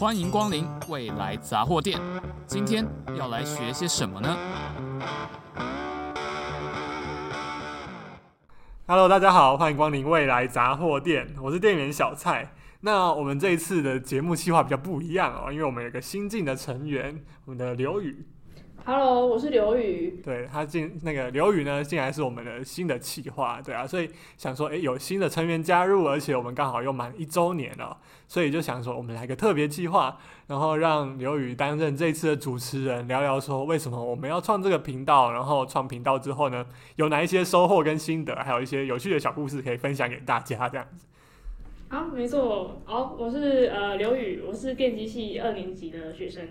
欢迎光临未来杂货店。今天要来学些什么呢？Hello，大家好，欢迎光临未来杂货店，我是店员小蔡。那我们这一次的节目计划比较不一样哦，因为我们有个新进的成员，我们的刘宇。Hello，我是刘宇。对，他进那个刘宇呢，进来是我们的新的企划，对啊，所以想说，哎，有新的成员加入，而且我们刚好又满一周年了，所以就想说，我们来个特别计划，然后让刘宇担任这次的主持人，聊聊说为什么我们要创这个频道，然后创频道之后呢，有哪一些收获跟心得，还有一些有趣的小故事可以分享给大家，这样子。好，没错，好，我是呃刘宇，我是电机系二年级的学生。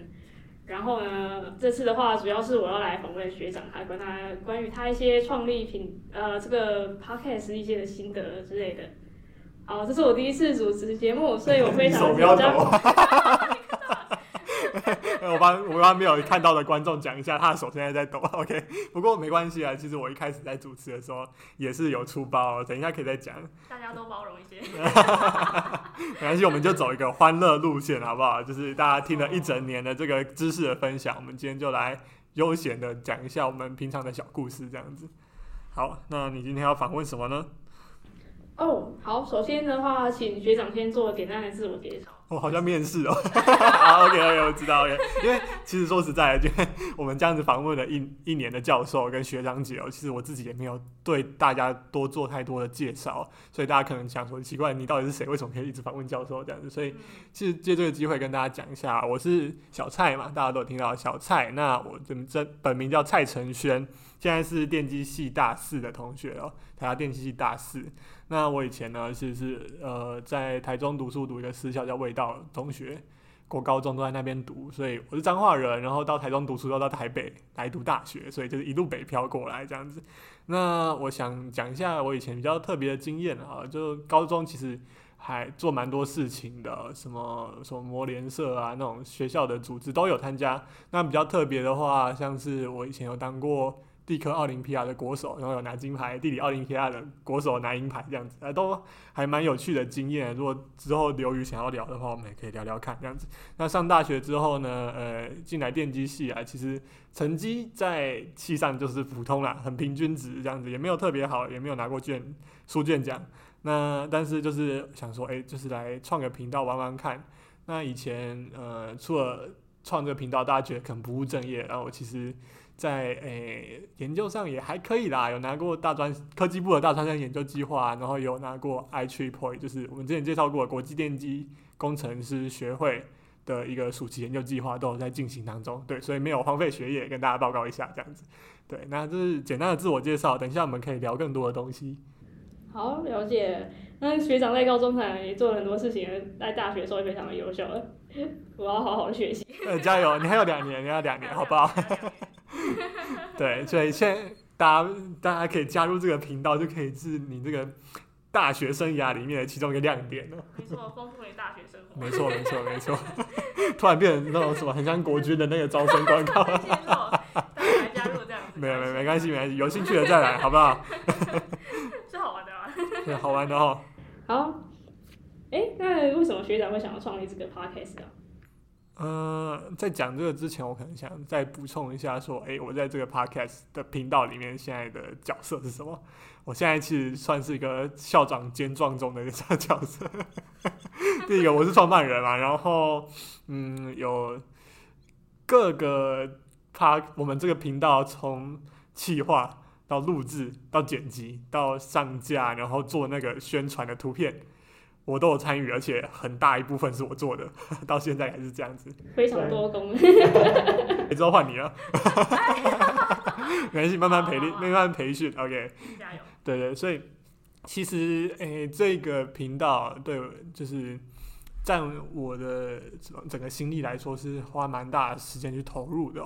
然后呢，这次的话，主要是我要来访问学长，还关他关于他一些创立品呃这个 podcast 一些的心得之类的。好，这是我第一次主持节目，所以我非常 紧张。我帮我帮没有看到的观众讲一下，他的手现在在抖。OK，不过没关系啊，其实我一开始在主持的时候也是有出包，等一下可以再讲。大家都包容一些。没关系，我们就走一个欢乐路线，好不好？就是大家听了一整年的这个知识的分享，我们今天就来悠闲的讲一下我们平常的小故事，这样子。好，那你今天要访问什么呢？哦，oh, 好，首先的话，请学长先做简单的自我介绍。我、哦、好像面试哦。好，OK，OK，我知道，OK。因为其实说实在的，就我们这样子访问了一一年的教授跟学长姐哦，其实我自己也没有对大家多做太多的介绍，所以大家可能想说奇怪，你到底是谁？为什么可以一直访问教授这样子？所以其实借这个机会跟大家讲一下，我是小蔡嘛，大家都有听到小蔡。那我这这本名叫蔡承轩。现在是电机系大四的同学哦，台大电机系大四。那我以前呢，其实是呃在台中读书，读一个私校叫味道中学，国高中都在那边读，所以我是彰化人，然后到台中读书，又到台北来读大学，所以就是一路北漂过来这样子。那我想讲一下我以前比较特别的经验啊，就高中其实还做蛮多事情的，什么什么模联社啊，那种学校的组织都有参加。那比较特别的话，像是我以前有当过。地科奥林匹亚的国手，然后有拿金牌；地理奥林匹亚的国手拿银牌，这样子，呃，都还蛮有趣的经验。如果之后刘宇想要聊的话，我们也可以聊聊看，这样子。那上大学之后呢，呃，进来电机系啊，其实成绩在系上就是普通啦，很平均值这样子，也没有特别好，也没有拿过卷书卷奖。那但是就是想说，哎、就是来创个频道玩玩看。那以前呃，除了创这个频道，大家觉得可能不务正业，然后我其实。在诶、欸、研究上也还可以啦，有拿过大专科技部的大专生研究计划，然后有拿过 IEEE，就是我们之前介绍过国际电机工程师学会的一个暑期研究计划，都有在进行当中。对，所以没有荒废学业，跟大家报告一下这样子。对，那这是简单的自我介绍，等一下我们可以聊更多的东西。好，了解。那学长在高中可能也做了很多事情，在大学的时候也非常的优秀。我要好好的学习。呃，加油！你还有两年，你还有两年，好不好？对，所以现在大家大家可以加入这个频道，就可以是你这个大学生涯里面的其中一个亮点了。没错，丰富你大学生活。没错，没错，没错。突然变成那种什么很像国军的那个招生广告。来加入这样子。没有，没有，没关系，没关系，有兴趣的再来，好不好？是好玩的吗？对，好玩的哦。好。哎，那为什么学长会想要创立这个 podcast 啊？呃，在讲这个之前，我可能想再补充一下，说，哎，我在这个 podcast 的频道里面，现在的角色是什么？我现在其实算是一个校长兼壮中的一个角色。第一个，我是创办人嘛，然后，嗯，有各个 p 我们这个频道从企划到录制到剪辑到上架，然后做那个宣传的图片。我都有参与，而且很大一部分是我做的，到现在还是这样子。非常多功。也之后换你了。没关系，慢慢培训，慢慢培训。OK。加油。对，对对，所以其实诶、欸，这个频道对，就是占我的整个心力来说，是花蛮大的时间去投入的。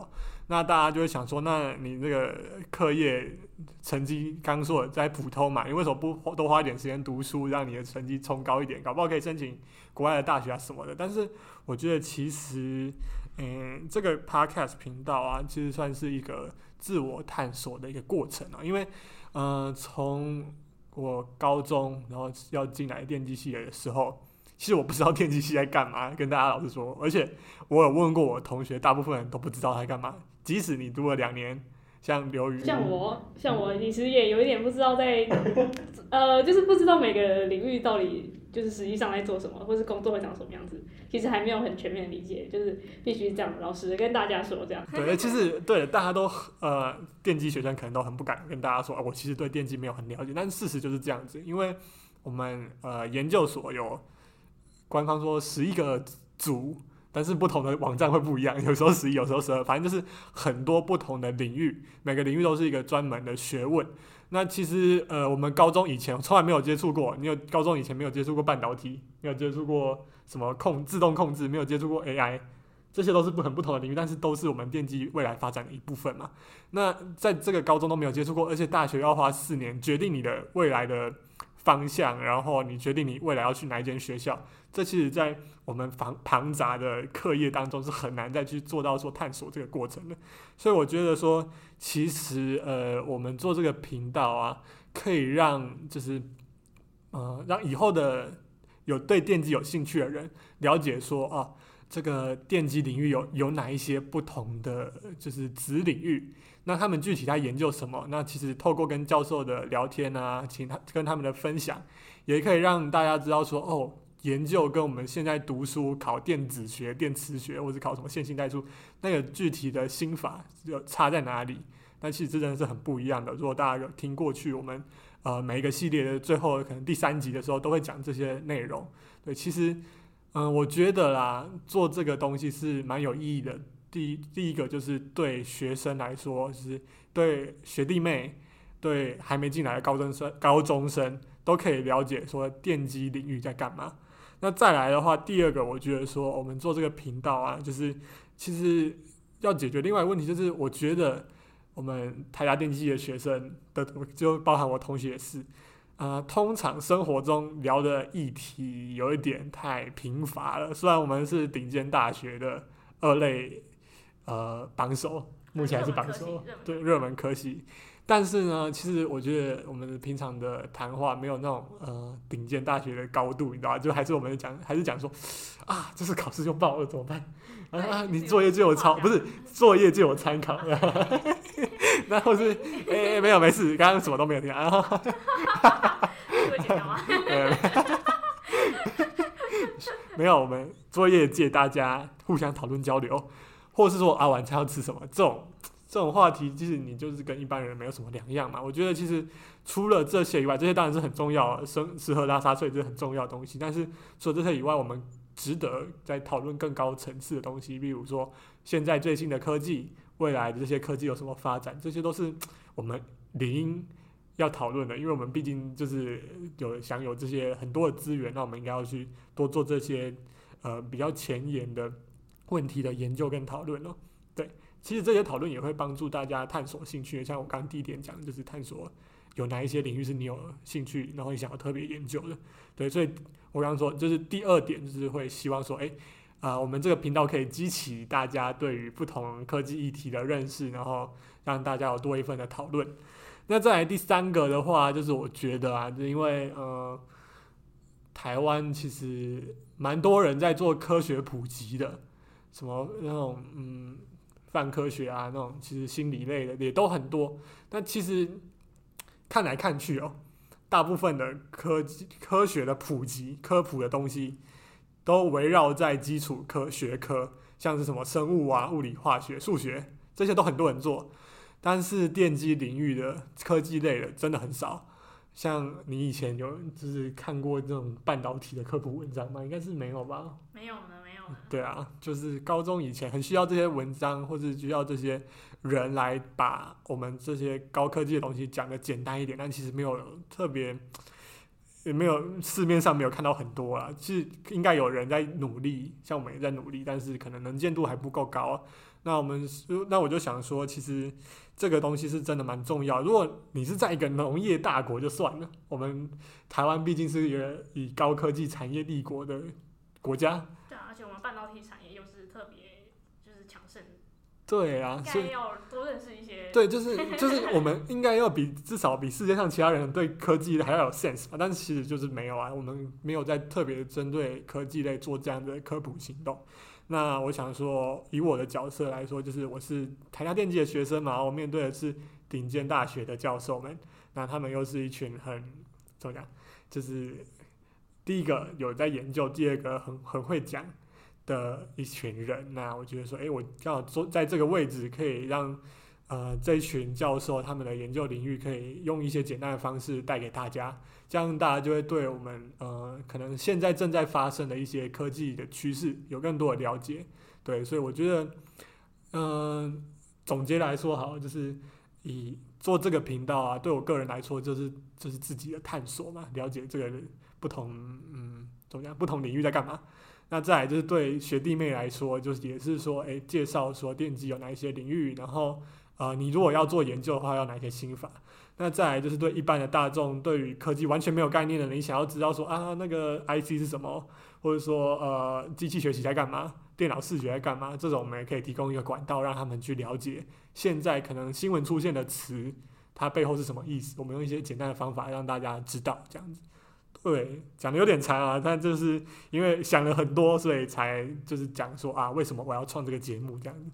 那大家就会想说，那你这个课业成绩刚说在普通嘛，你为什么不多花一点时间读书，让你的成绩冲高一点，搞不好可以申请国外的大学啊什么的？但是我觉得其实，嗯，这个 podcast 频道啊，其实算是一个自我探索的一个过程啊，因为，呃，从我高中然后要进来电机系的时候，其实我不知道电机系在干嘛，跟大家老实说，而且我有问过我同学，大部分人都不知道他在干嘛。即使你读了两年，像刘宇，像我，像我其实也有一点不知道在，呃，就是不知道每个领域到底就是实际上在做什么，或是工作会长什么样子，其实还没有很全面理解，就是必须这样老实跟大家说这样。对，其实对大家都呃，电机学生可能都很不敢跟大家说，我其实对电机没有很了解，但事实就是这样子，因为我们呃研究所有。官方说十一个组，但是不同的网站会不一样，有时候十一，有时候十二，反正就是很多不同的领域，每个领域都是一个专门的学问。那其实呃，我们高中以前从来没有接触过，你有高中以前没有接触过半导体，没有接触过什么控自动控制，没有接触过 AI，这些都是不很不同的领域，但是都是我们电机未来发展的一部分嘛。那在这个高中都没有接触过，而且大学要花四年决定你的未来的方向，然后你决定你未来要去哪一间学校。这其实，在我们庞庞杂的课业当中，是很难再去做到说探索这个过程的。所以我觉得说，其实呃，我们做这个频道啊，可以让就是呃，让以后的有对电机有兴趣的人了解说啊，这个电机领域有有哪一些不同的就是子领域，那他们具体在研究什么？那其实透过跟教授的聊天啊，请他跟他们的分享，也可以让大家知道说哦。研究跟我们现在读书考电子学、电磁学，或者考什么线性代数，那个具体的心法有差在哪里？但其实这真的是很不一样的。如果大家有听过去我们呃每一个系列的最后可能第三集的时候，都会讲这些内容。对，其实嗯、我觉得啦，做这个东西是蛮有意义的。第一，第一个就是对学生来说，就是对学弟妹，对还没进来的高中生、高中生都可以了解说电机领域在干嘛。那再来的话，第二个，我觉得说我们做这个频道啊，就是其实要解决另外一个问题，就是我觉得我们台大电机系的学生的，就包含我同学也是，呃，通常生活中聊的议题有一点太贫乏了。虽然我们是顶尖大学的二类，呃，榜首，目前还是榜首，对，热门科系。但是呢，其实我觉得我们平常的谈话没有那种呃顶尖大学的高度，你知道吧？就还是我们讲，还是讲说啊，这次考试就爆了怎么办？啊，你作业借我抄，不是作业借我参考，然后是哎哎、欸、没有没事，刚刚什么都没有听啊。没有，我们作业借大家互相讨论交流，或是说啊晚餐要吃什么这种。这种话题其实你就是跟一般人没有什么两样嘛。我觉得其实除了这些以外，这些当然是很重要，生吃喝拉撒睡这是很重要的东西。但是除了这些以外，我们值得在讨论更高层次的东西，比如说现在最新的科技，未来的这些科技有什么发展，这些都是 我们理应要讨论的。因为我们毕竟就是有享有这些很多的资源，那我们应该要去多做这些呃比较前沿的问题的研究跟讨论了。对。其实这些讨论也会帮助大家探索兴趣，像我刚第一点讲的，就是探索有哪一些领域是你有兴趣，然后你想要特别研究的。对，所以我刚刚说，就是第二点，就是会希望说，哎，啊、我们这个频道可以激起大家对于不同科技议题的认识，然后让大家有多一份的讨论。那再来第三个的话，就是我觉得啊，就因为呃，台湾其实蛮多人在做科学普及的，什么那种嗯。泛科学啊，那种其实心理类的也都很多。但其实看来看去哦，大部分的科技科学的普及、科普的东西，都围绕在基础科学科，像是什么生物啊、物理、化学、数学这些都很多人做。但是电机领域的科技类的真的很少。像你以前有就是看过这种半导体的科普文章吗？应该是没有吧？没有呢。对啊，就是高中以前很需要这些文章，或者需要这些人来把我们这些高科技的东西讲得简单一点，但其实没有特别，也没有市面上没有看到很多啊。是应该有人在努力，像我们也在努力，但是可能能见度还不够高。那我们，那我就想说，其实这个东西是真的蛮重要。如果你是在一个农业大国就算了，我们台湾毕竟是一个以高科技产业立国的国家。对啊，所以要多认识一些。对，就是就是我们应该要比至少比世界上其他人对科技还要有 sense 吧，但是其实就是没有啊，我们没有在特别针对科技类做这样的科普行动。那我想说，以我的角色来说，就是我是台大电机的学生嘛，我面对的是顶尖大学的教授们，那他们又是一群很怎么讲，就是第一个有在研究，第二个很很会讲的一群人。那我觉得说，诶，我刚好坐在这个位置，可以让呃这一群教授他们的研究领域，可以用一些简单的方式带给大家。这样大家就会对我们呃可能现在正在发生的一些科技的趋势有更多的了解，对，所以我觉得，嗯、总结来说好，就是以做这个频道啊，对我个人来说就是就是自己的探索嘛，了解这个不同嗯怎么样不同领域在干嘛。那再来就是对学弟妹来说，就是也是说，诶，介绍说电机有哪一些领域，然后呃你如果要做研究的话，要哪一些心法。那再来就是对一般的大众，对于科技完全没有概念的人，你想要知道说啊，那个 IC 是什么，或者说呃，机器学习在干嘛，电脑视觉在干嘛，这种我们也可以提供一个管道，让他们去了解现在可能新闻出现的词，它背后是什么意思。我们用一些简单的方法让大家知道，这样子。对，讲的有点长啊，但就是因为想了很多，所以才就是讲说啊，为什么我要创这个节目这样子。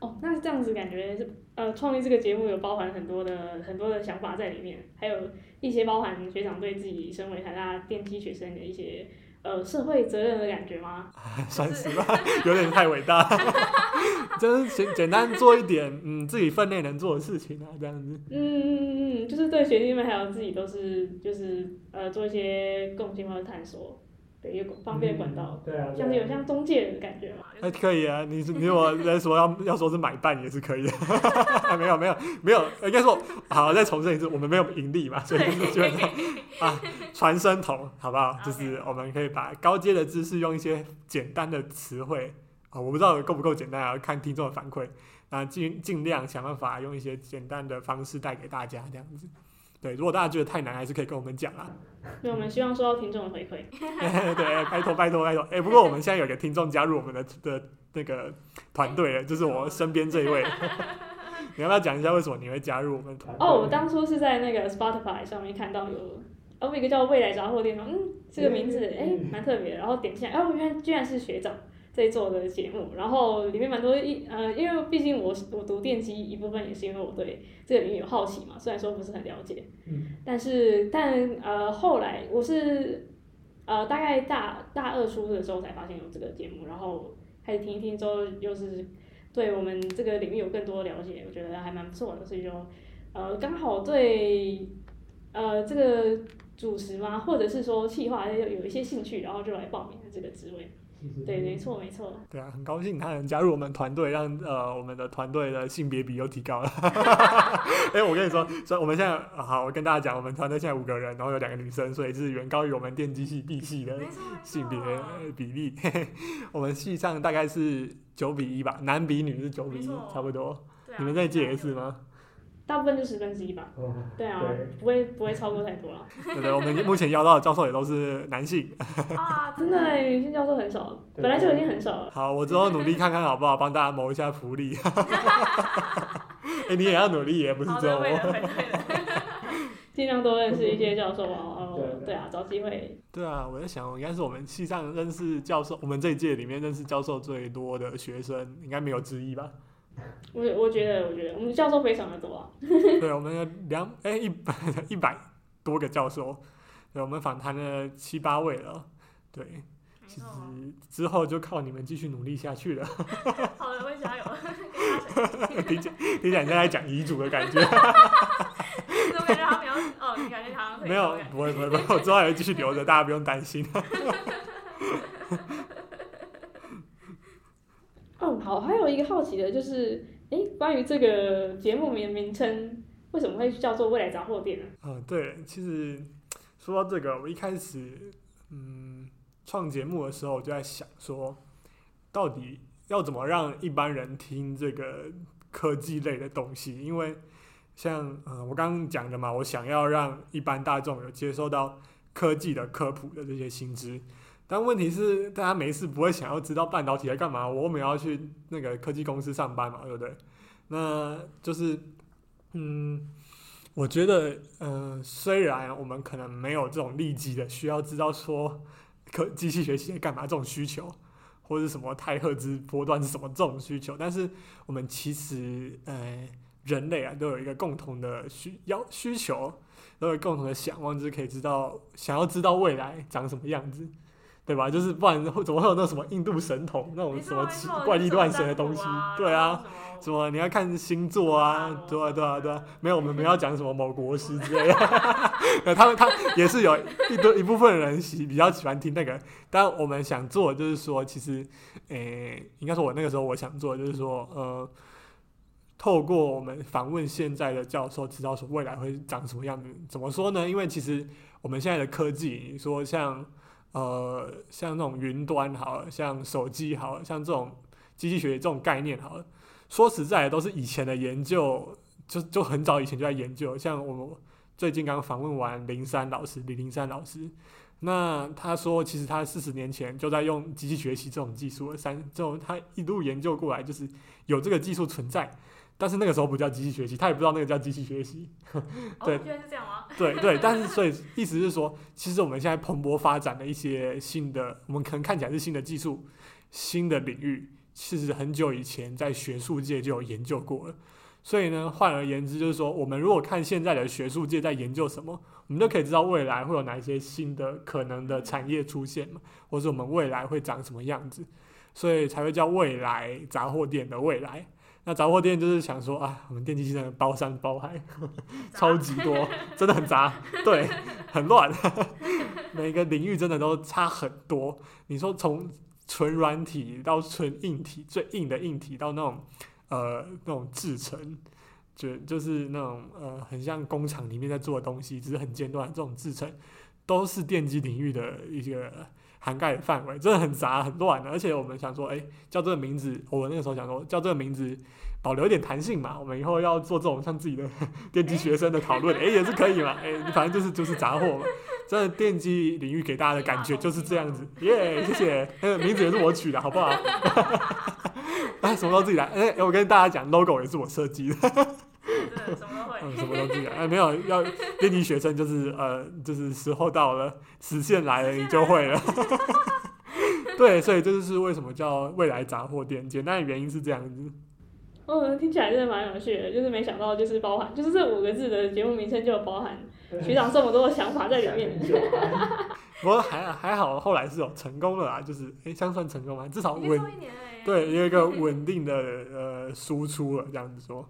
哦，那这样子感觉是呃，创立这个节目有包含很多的很多的想法在里面，还有一些包含学长对自己身为台大电机学生的一些呃社会责任的感觉吗？算是吧，有点太伟大，就是简简单做一点嗯自己分内能做的事情啊，这样子。嗯嗯嗯嗯，就是对学弟妹还有自己都是就是呃做一些贡献或者探索。对，有方便管道，对啊，像是有像中介的感觉嘛？哎，可以啊，你你如果在说要要说是买办也是可以的，没有没有没有，应该说好，再重申一次，我们没有盈利嘛，所以就是基本上啊，传声筒好不好？就是我们可以把高阶的知识用一些简单的词汇啊，我不知道够不够简单啊，看听众的反馈，那尽尽量想办法用一些简单的方式带给大家这样子。对，如果大家觉得太难，还是可以跟我们讲啊。对，我们希望收到听众的回馈。对，拜托拜托拜托。哎，不过我们现在有个听众加入我们的的那个团队了，就是我身边这一位。你要不要讲一下为什么你会加入我们团队？哦，我当初是在那个 Spotify 上面看到有，哦，一个叫未来杂货店，嗯，这个名字哎蛮特别，然后点进来，哦，原来居然是学长。在做的节目，然后里面蛮多一呃，因为毕竟我我读电机一部分也是因为我对这个领域有好奇嘛，虽然说不是很了解，嗯，但是但呃后来我是呃大概大大二初的时候才发现有这个节目，然后开始听一听之后又是对我们这个领域有更多了解，我觉得还蛮不错的，所以就呃刚好对呃这个主持嘛，或者是说企划有有一些兴趣，然后就来报名了这个职位。对，没错，没错。对啊，很高兴他能加入我们团队，让呃我们的团队的性别比又提高了。哎、欸，我跟你说，所以我们现在好，我跟大家讲，我们团队现在五个人，然后有两个女生，所以是远高于我们电机系 B 系的性别比例。我们系上大概是九比一吧，男比女是九比一，差不多。啊、你们在届也是吗？大部分就十分之一吧，哦、对啊，对不会不会超过太多了。对对，我们目前邀到的教授也都是男性。啊，真的，女性教授很少，本来就已经很少了。好，我之后努力看看好不好，帮大家谋一下福利。哎、欸，你也要努力，耶不是只有我。尽量多认识一些教授啊，哦，对啊，找机会。对啊，我在想，应该是我们系上认识教授，我们这一届里面认识教授最多的学生，应该没有之一吧。我我觉得，我觉得我们教授非常的多啊。对，我们有两哎一百一百多个教授，对，我们访谈了七八位了。对，其实之后就靠你们继续努力下去了。好的，我也加油。听起听起来在讲遗嘱的感觉。我感觉他没有哦，你感觉他没有？不会不会不会，我之后还会继续留着，大家不用担心。嗯，好，还有一个好奇的就是，哎，关于这个节目名名称，为什么会叫做未来杂货店呢？嗯，对，其实说到这个，我一开始嗯创节目的时候，我就在想说，到底要怎么让一般人听这个科技类的东西？因为像嗯我刚刚讲的嘛，我想要让一般大众有接收到科技的科普的这些新知。但问题是，大家没事不会想要知道半导体在干嘛。我们要去那个科技公司上班嘛，对不对？那就是，嗯，我觉得，嗯、虽然我们可能没有这种立即的需要知道说，科机器学习在干嘛这种需求，或者什么太赫兹波段是什么这种需求，但是我们其实，呃，人类啊，都有一个共同的需要需求，都有共同的想望，就是可以知道，想要知道未来长什么样子。对吧？就是不然会怎么会有那什么印度神童那种什么奇怪力乱神的东西？对啊，什么你要看星座啊？对啊，对啊，对啊。没有，我们没有讲什么某国师之类的。他们他也是有一堆一部分人喜比较喜欢听那个。但我们想做的就是说，其实，诶，应该说我那个时候我想做的就是说，呃，透过我们访问现在的教授，知道说未来会长什么样子。怎么说呢？因为其实我们现在的科技，你说像。呃，像那种云端好，像手机好，像这种机器学习这种概念好了，说实在的，都是以前的研究，就就很早以前就在研究。像我们最近刚访问完林山老师，李林山老师，那他说，其实他四十年前就在用机器学习这种技术，三这种他一路研究过来，就是有这个技术存在。但是那个时候不叫机器学习，他也不知道那个叫机器学习。对，原来是这样吗？对对，但是所以意思是说，其实我们现在蓬勃发展的一些新的，我们可能看起来是新的技术、新的领域，其实很久以前在学术界就有研究过了。所以呢，换而言之，就是说，我们如果看现在的学术界在研究什么，我们就可以知道未来会有哪一些新的可能的产业出现嘛，或者我们未来会长什么样子，所以才会叫未来杂货店的未来。那杂货店就是想说啊，我们电机系真的包山包海，超级多，真的很杂，对，很乱，每个领域真的都差很多。你说从纯软体到纯硬体，最硬的硬体到那种呃那种制成，就就是那种呃很像工厂里面在做的东西，只是很尖端这种制成，都是电机领域的一个。涵盖的范围真的很杂很乱的，而且我们想说，哎、欸，叫这个名字，我那个时候想说叫这个名字，保留一点弹性嘛。我们以后要做这种像自己的 电机学生的讨论，哎、欸，也是可以嘛。哎、欸，反正就是就是杂货嘛。真的电机领域给大家的感觉就是这样子，耶，谢谢。那个名字也是我取的，好不好？啊，什么都自己来。哎、欸，我跟大家讲，logo 也是我设计的。嗯，什么都自己来。哎，没有，要电机学生就是呃，就是时候到了，时限来了，你就会了。对，所以这就是为什么叫未来杂货店。简单的原因是这样子。哦，听起来真的蛮有趣的，就是没想到就是包含，就是这五个字的节目名称就包含学长这么多的想法在里面。不过还还好，后来是有成功了啊，就是哎，这样算成功吗？至少稳，对，有一个稳定的呃输出了，这样子说。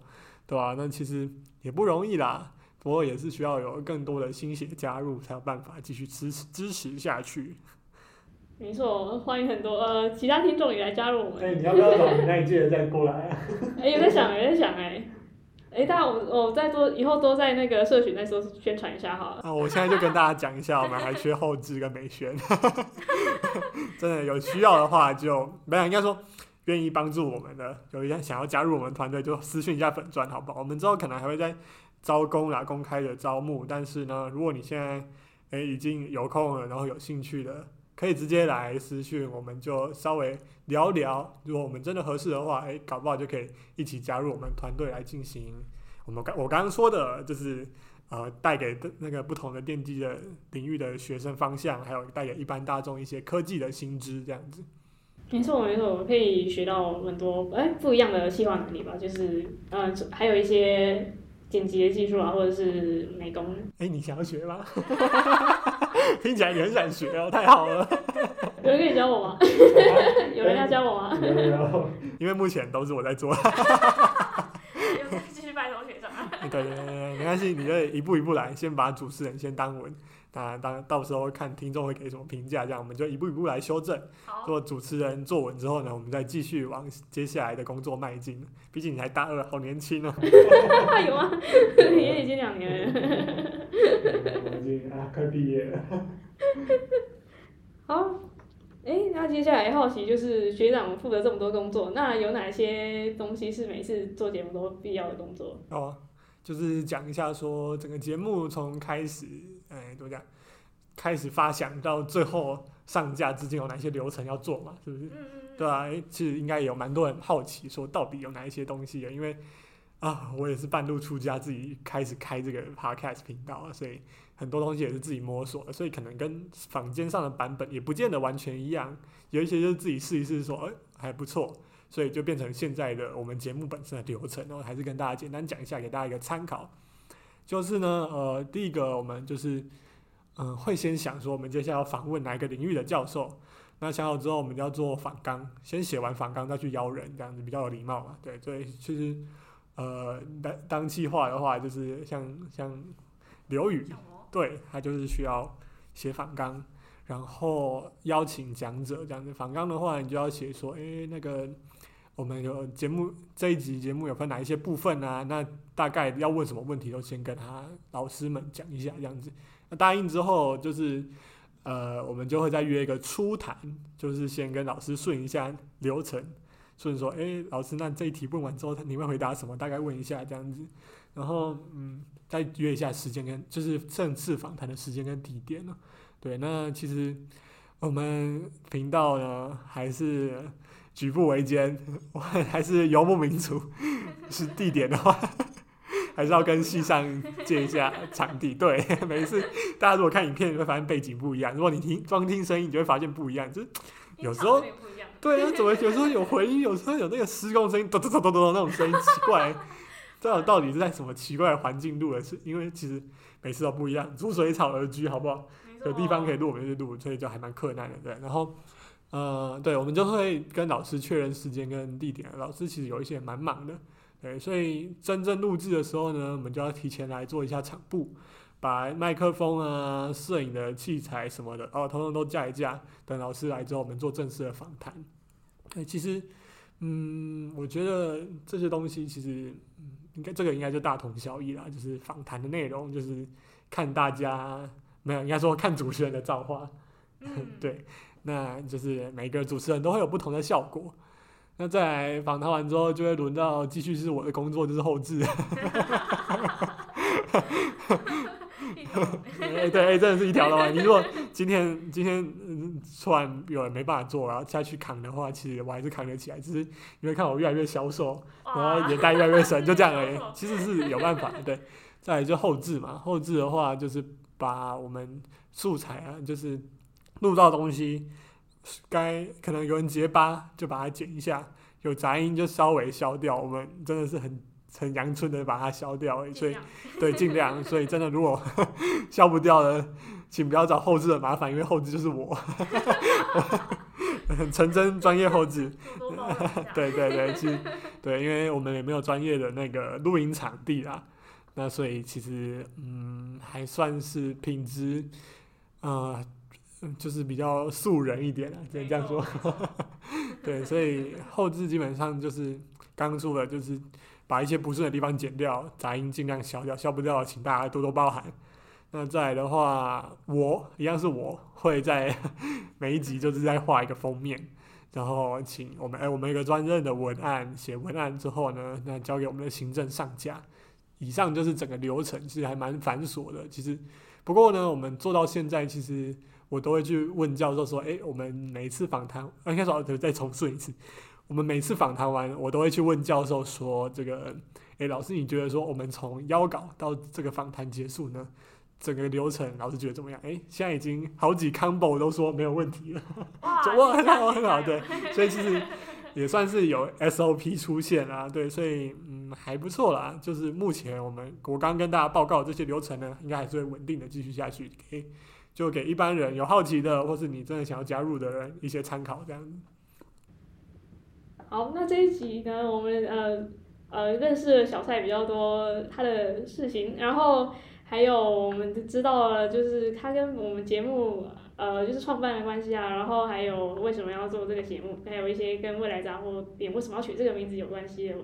对吧、啊？那其实也不容易啦，不过也是需要有更多的心血加入，才有办法继续支持支持下去。没错，欢迎很多呃其他听众也来加入我们。哎，你要不要找你那一届的再过来啊？哎，有在想，有在想，哎，哎，大家我我再多以后多在那个社群再说宣传一下好了。啊，我现在就跟大家讲一下，我们还缺后置跟美宣，真的有需要的话就没有，应该说。愿意帮助我们的，有一些想要加入我们团队，就私讯一下粉钻，好不好？我们之后可能还会再招工啦，公开的招募。但是呢，如果你现在诶、已经有空了，然后有兴趣的，可以直接来私讯，我们就稍微聊聊。如果我们真的合适的话，诶、搞不好就可以一起加入我们团队来进行我们刚我刚刚说的，就是呃带给那个不同的电机的领域的学生方向，还有带给一般大众一些科技的新知，这样子。没错没错，我可以学到很多哎不一样的企划能力吧，就是嗯、呃、还有一些剪辑的技术啊，或者是美工。哎，你想要学吗？听起来你很想学哦，太好了。有人可以教我吗？有人要教我吗？有有。因为目前都是我在做。继续拜托学长。对对对对，没关系，你就一步一步来，先把主持人先当稳。当然，当到时候看听众会给什么评价，这样我们就一步一步来修正。做主持人坐稳之后呢，我们再继续往 接下来的工作迈进。毕竟你还大二，好年轻哦。有啊？也已经两年了。我已经啊，快毕业了。好，哎、欸，那接下来好奇就是学长负责这么多工作，那有哪些东西是每次做节目都必要的工作？哦，就是讲一下说整个节目从开始。哎，怎么讲？开始发想到最后上架之间有哪些流程要做嘛，是不是？对啊，其实应该有蛮多人好奇说到底有哪一些东西的，因为啊，我也是半路出家，自己开始开这个 podcast 频道啊，所以很多东西也是自己摸索的，所以可能跟坊间上的版本也不见得完全一样，有一些就是自己试一试说，哎，还不错，所以就变成现在的我们节目本身的流程，然后还是跟大家简单讲一下，给大家一个参考。就是呢，呃，第一个我们就是，嗯、呃，会先想说我们接下来要访问哪一个领域的教授。那想好之后，我们就要做访纲，先写完访纲再去邀人，这样子比较有礼貌嘛。对，所以其实，呃，当当计划的话，就是像像刘宇，对，他就是需要写访纲，然后邀请讲者这样子。访纲的话，你就要写说，诶、欸，那个我们有节目这一集节目有分哪一些部分啊？那大概要问什么问题，都先跟他老师们讲一下，这样子。那答应之后，就是。呃，我们就会再约一个初谈，就是先跟老师顺一下流程，顺说，哎，老师，那这一题问完之后，你会回答什么？大概问一下这样子，然后嗯，再约一下时间跟就是正式访谈的时间跟地点呢。对，那其实我们频道呢还是举步维艰，我还是游牧民族，是地点的话。还是要跟系上借一下场地。对，每一次大家如果看影片，你会发现背景不一样。如果你听装听声音，你就会发现不一样。就是有时候，对啊，怎么有时候有回音，有时候有那个施工声音，咚咚咚咚咚那种声音，奇怪，这到到底是在什么奇怪的环境录的？是因为其实每次都不一样，逐水草而居，好不好？有地方可以录，我们就录，所以就还蛮困难的。对，然后，呃，对，我们就会跟老师确认时间跟地点。老师其实有一些蛮忙的。对，所以真正录制的时候呢，我们就要提前来做一下场布，把麦克风啊、摄影的器材什么的，哦，统统都架一架。等老师来之后，我们做正式的访谈。对，其实，嗯，我觉得这些东西其实，嗯，应该这个应该就大同小异啦，就是访谈的内容，就是看大家没有，应该说看主持人的造化。嗯、对，那就是每个主持人都会有不同的效果。那在访谈完之后，就会轮到继续是我的工作，就是后置。哎，对，哎，真的是一条的话。你如果今天今天突然有人没办法做，然后下去扛的话，其实我还是扛得起来。只是你会看我越来越消瘦，然后眼袋越来越深，就这样而已。其实是有办法的，对。再来就后置嘛，后置的话就是把我们素材啊，就是录到的东西。该可能有人结巴，就把它剪一下；有杂音就稍微消掉。我们真的是很很阳春的把它消掉，所以 对尽量。所以真的如果 消不掉的，请不要找后置的麻烦，因为后置就是我，很纯真专业后置。对对对，其实对，因为我们也没有专业的那个录音场地啦，那所以其实嗯还算是品质啊。呃就是比较素人一点啊，只能这样说。对，所以后置基本上就是刚说的，就是把一些不顺的地方剪掉，杂音尽量消掉，消不掉请大家多多包涵。那再来的话，我一样是我会在 每一集就是在画一个封面，然后请我们哎、欸，我们一个专任的文案写文案之后呢，那交给我们的行政上架。以上就是整个流程，其实还蛮繁琐的。其实不过呢，我们做到现在其实。我都会去问教授说：“诶，我们每次访谈，应该说再重述一次，我们每次访谈完，我都会去问教授说，这个，诶，老师，你觉得说我们从邀稿到这个访谈结束呢，整个流程，老师觉得怎么样？哎，现在已经好几 combo 都说没有问题了，哇，很好，很好，对，所以其实也算是有 SOP 出现啦，对，所以嗯还不错啦，就是目前我们我刚跟大家报告这些流程呢，应该还是会稳定的继续下去，给。就给一般人有好奇的，或是你真的想要加入的人一些参考，这样子。好，那这一集呢，我们呃呃认识了小蔡比较多他的事情，然后还有我们知道了就是他跟我们节目呃就是创办的关系啊，然后还有为什么要做这个节目，还有一些跟未来杂货店为什么要取这个名字有关系的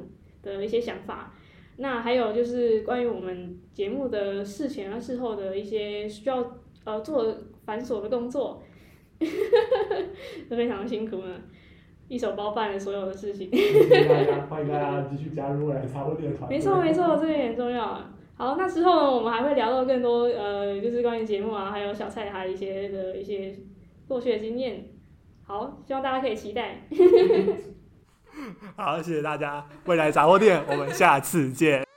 的一些想法。那还有就是关于我们节目的事前和事后的一些需要。呃，做繁琐的工作，都非常辛苦呢，一手包办了所有的事情。欢迎大家，欢迎大家继续加入来杂货店团。没错没错，这个也很重要啊。好，那之后呢，我们还会聊到更多呃，就是关于节目啊，还有小蔡他一些的一些过去的经验。好，希望大家可以期待。好，谢谢大家，未来杂货店，我们下次见。